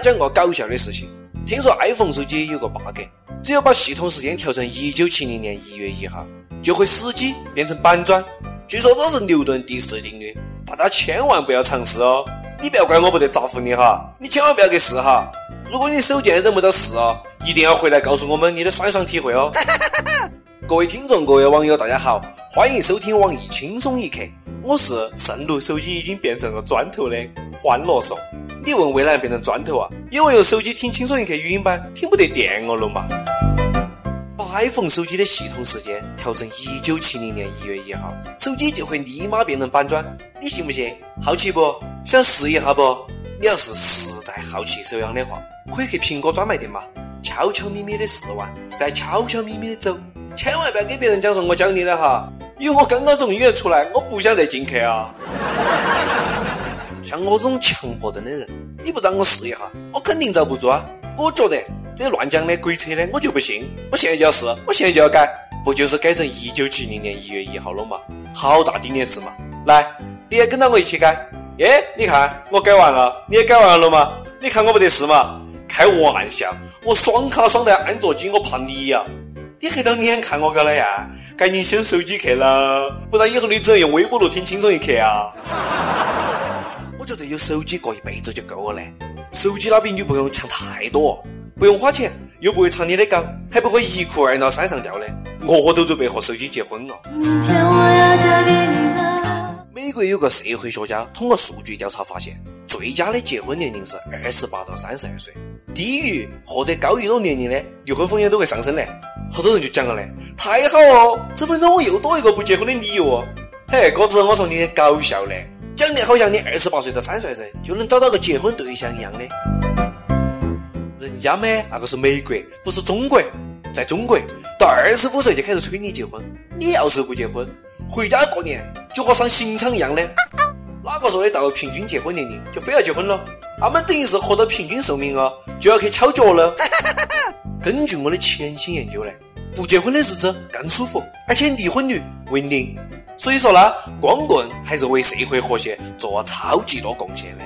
讲个搞笑的事情。听说 iPhone 手机有个 bug，只要把系统时间调成一九七零年一月一号，就会死机变成板砖。据说这是牛顿第四定律，大家千万不要尝试哦。你不要怪我不得答复你哈，你千万不要去试哈。如果你手贱忍不到试哦，一定要回来告诉我们你的酸爽体会哦。各位听众，各位网友，大家好，欢迎收听网易轻松一刻，我是圣路手机已经变成了砖头的欢乐颂。你问为哪变成砖头啊？因为用手机听轻松一刻语音版听不得电哦了嘛。把 iPhone 手机的系统时间调成一九七零年一月一号，手机就会立马变成板砖，你信不信？好奇不？想试一下不？你要是实在好奇手痒的话，可以去苹果专卖店嘛，悄悄咪咪的试完，再悄悄咪咪的走，千万不要给别人讲说我教你的哈，因为我刚刚从医院出来，我不想再进去啊。像我这种强迫症的人，你不让我试一下，我肯定遭不住啊！我觉得这乱讲的、鬼扯的，我就不信。我现在就要试，我现在就要改，不就是改成一九七零年一月一号了吗？好大顶的事嘛！来，你也跟到我一起改。耶，你看我改完了，你也改完了吗？你看我不得事嘛？开玩笑，我双卡双待安卓机，我怕你呀！你黑到脸看我干了呀？赶紧修手机去了，不然以后你只能用微波炉听轻松一刻啊！我觉得有手机过一辈子就够了嘞，手机那比女朋友强太多，不用花钱，又不会唱你的搞，还不会一哭二闹三上吊的。我都准备和手机结婚了。明天我要嫁给你了。美国有个社会学家通过数据调查发现，最佳的结婚年龄是二十八到三十二岁，低于或者高于这种年龄的离婚风险都会上升嘞。好多人就讲了嘞，太好哦，这分钟我又多一个不结婚的理由哦。嘿，哥子，我说你搞笑嘞。讲的好像你二十八岁到三十岁就能找到个结婚对象一样的，人家嘛那个是美国，不是中国。在中国，到二十五岁就开始催你结婚，你要是不结婚，回家过年就和上刑场一样的。哪个说的到平均结婚年龄就非要结婚了？他们等于是活到平均寿命啊，就要去敲脚了。根据我的潜心研究呢，不结婚的日子更舒服，而且离婚率为零。所以说呢，光棍还是为社会和谐做了超级多贡献的。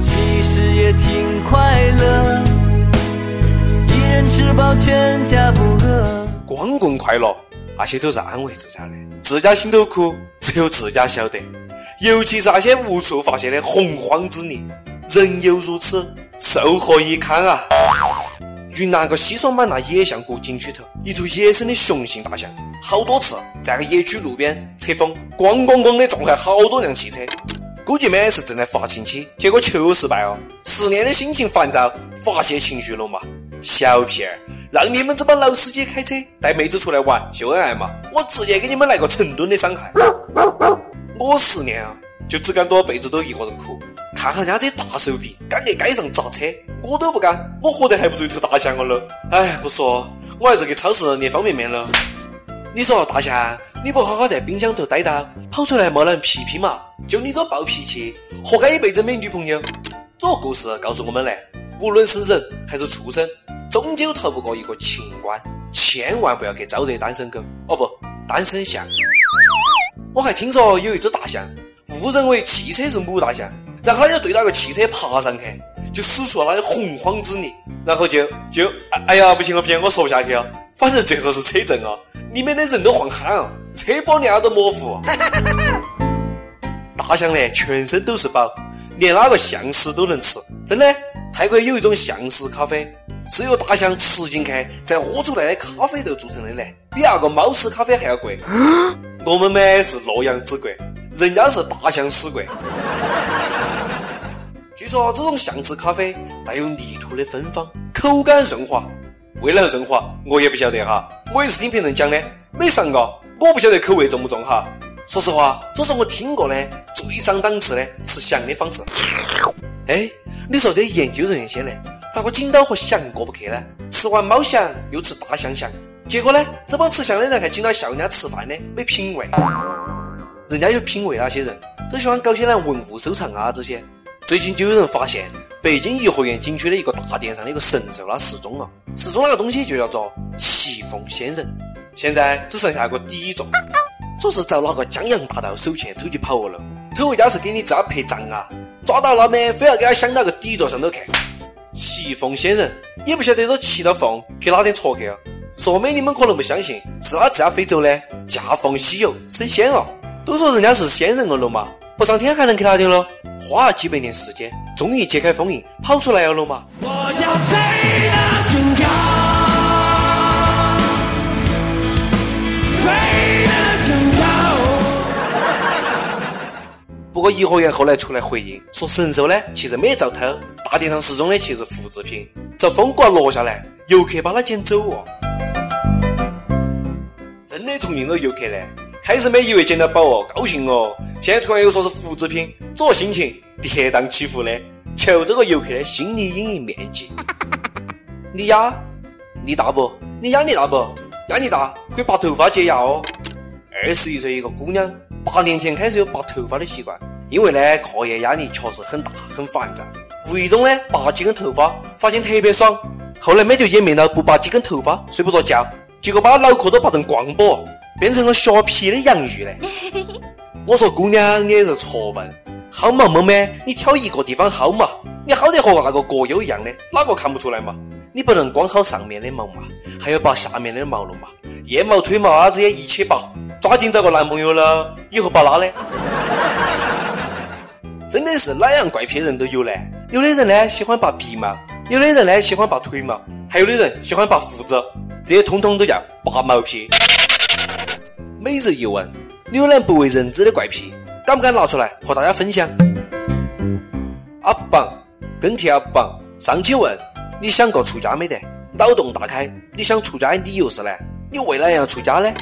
其实也挺快乐，一人吃饱全家不饿。光棍快乐，那些都是安慰自家的，自家心头苦，只有自家晓得。尤其是那些无处发泄的洪荒之力，人有如此，寿何以堪啊！云南个西双版纳野象谷景区头，一头野生的雄性大象。好多次在个野区路边侧风，咣咣咣的撞坏好多辆汽车。估计嘛是正在发情期，结果求失败哦。失恋的心情烦躁，发泄情绪了嘛？小屁儿，让你们这帮老司机开车带妹子出来玩秀恩爱嘛？我直接给你们来个成吨的伤害。我失恋啊，就只敢多辈子都一个人哭，看下人家这大手臂，敢给街上砸车，我都不敢，我活得还不如一头大象了。哎，不说，我还是去超市捏方便面了。你说大象，你不好好在冰箱头待到，跑出来冒冷屁屁嘛？就你这暴脾气，活该一辈子没女朋友。这个故事告诉我们嘞，无论是人还是畜生，终究逃不过一个情关，千万不要去招惹单身狗哦不，单身象。我还听说有一只大象误认为汽车是母大象，然后他就对那个汽车爬上去，就使出了他的洪荒之力，然后就就哎呀不行了，不行，我说不下去了，反正最后是车震了。里面的人都晃憨了，车玻璃都模糊。大象呢，全身都是宝，连那个象屎都能吃。真的，泰国有一种象屎咖啡，是由大象吃进去再喝出来的咖啡豆做成的呢，比那个猫屎咖啡还要贵。我们嘛是洛阳纸贵，人家是大象屎贵。据说这种象屎咖啡带有泥土的芬芳，口感润滑。为了润滑，我也不晓得哈，我也是听别人讲的，没尝过，我不晓得口味重不重哈。说实话，这是我听过的最上档次的吃翔的方式。哎，你说这研究人员些呢，咋个紧到和翔过不去呢？吃完猫翔又吃大象翔，结果呢，这帮吃翔的人还紧到笑人家吃饭的没品味。人家有品味那些人，都喜欢搞些那文物收藏啊这些。最近就有人发现。北京颐和园景区的一个大殿上的一个神兽，它失踪了。失踪那个东西就叫做奇凤仙人，现在只剩下一个底座。这是遭哪个江洋大盗手欠偷去跑了？偷回家是给你自家陪葬啊？抓到了没？非要给他镶到个底座上头去。骑凤仙人也不晓得都骑到凤去哪点戳去了。说明你们可能不相信，是他自家飞走的驾凤西游升仙了。都说人家是仙人了嘛，不上天还能去哪点了？花了几百年时间，终于揭开封印，跑出来了嘛。我要飞得更高，飞得更高。不过颐和园后来出来回应说，神兽呢其实没遭偷，大殿上失踪的其实是复制品，这风刮落下来，游客把它捡走哦。真的同情了游客呢。开始没以为捡到宝哦，高兴哦，现在突然又说是复制品，这心情跌宕起伏的。求这个游客的心理阴影面积。你压力大不？你压力大不？压力大可以拔头发解压哦。二十一岁一个姑娘，八年前开始有拔头发的习惯，因为呢课业压力确实很大，很烦躁。无意中呢拔几根头发，发现特别爽。后来没就演变到不拔几根头发睡不着觉，结果把脑壳都拔成光波。变成了削皮的洋芋嘞！我说姑娘，你也是错笨，薅毛毛咩？你挑一个地方薅嘛，你薅得和那个葛优一样的，哪个看不出来嘛？你不能光薅上面的毛嘛，还要拔下面的毛了嘛？腋毛、腿毛啊这些一起拔，抓紧找个男朋友了，以后拔哪嘞？真的是哪样怪癖人都有嘞！有的人呢喜欢拔鼻毛，有的人呢喜欢拔腿毛，还有的人喜欢拔胡子，这些通通都叫拔毛癖。每日一问：牛腩不为人知的怪癖，敢不敢拿出来和大家分享？UP 榜跟帖 UP 榜上期问：你想过出家没得？脑洞大开，你想出家的理由是呢？你为哪样出家呢？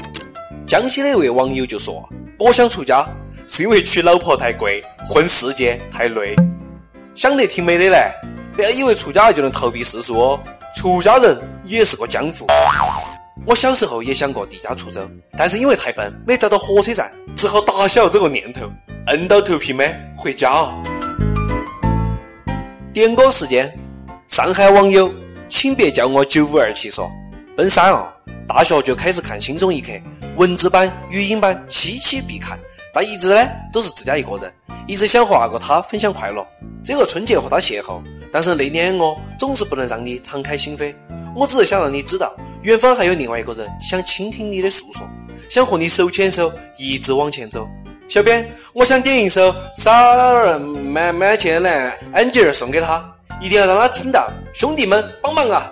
江西的一位网友就说：我想出家是因为娶老婆太贵，混世界太累。想得挺美的嘞！不要以为出家了就能逃避世俗哦，出家人也是个江湖。我小时候也想过离家出走，但是因为太笨，没找到火车站，只好打消这个念头，硬到头皮没回家。点歌时间，上海网友，请别叫我九五二七说，奔三哦，大学就开始看轻松一刻，文字版、语音版期期必看，但一直呢都是自家一个人，一直想和那个他分享快乐，这个春节和他邂逅，但是那年我总是不能让你敞开心扉。我只是想让你知道，远方还有另外一个人想倾听你的诉说，想和你手牵手一直往前走。小编，我想点一首《傻儿满满千蓝》，安吉尔送给他，一定要让他听到。兄弟们，帮忙啊！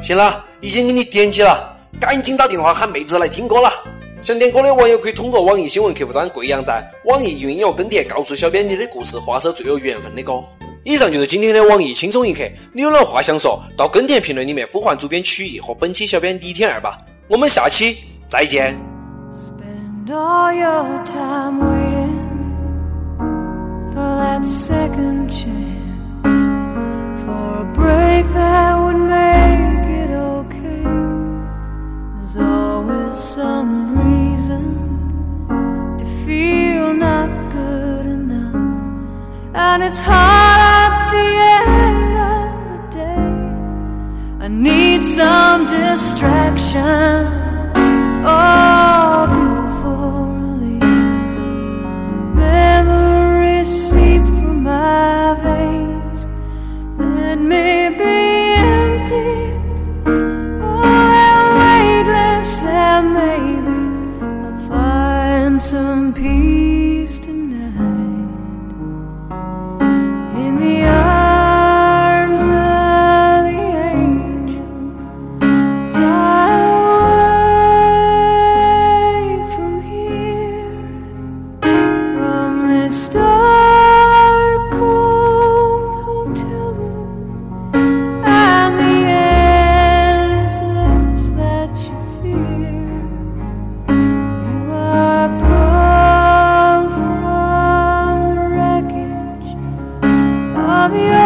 行了，已经给你点击了，赶紧打电话喊妹子来听歌了。想点歌的网友可以通过网易新闻客户端贵阳站、网易云音乐跟帖，告诉小编你的故事，画首最有缘分的歌。以上就是今天的网易轻松一刻，你有了话想说到跟帖评论里面呼唤主编曲艺和本期小编李天二吧，我们下期再见。and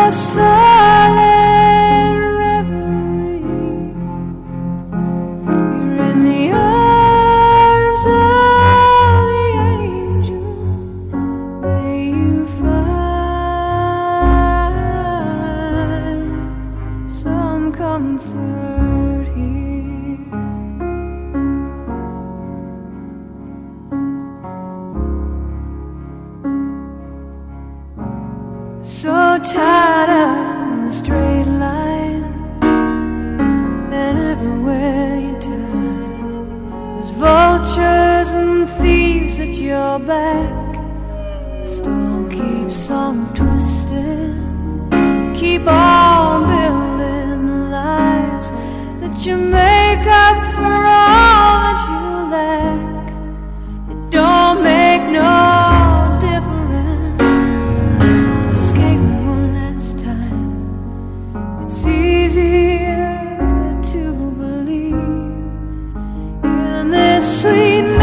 coração. Sweet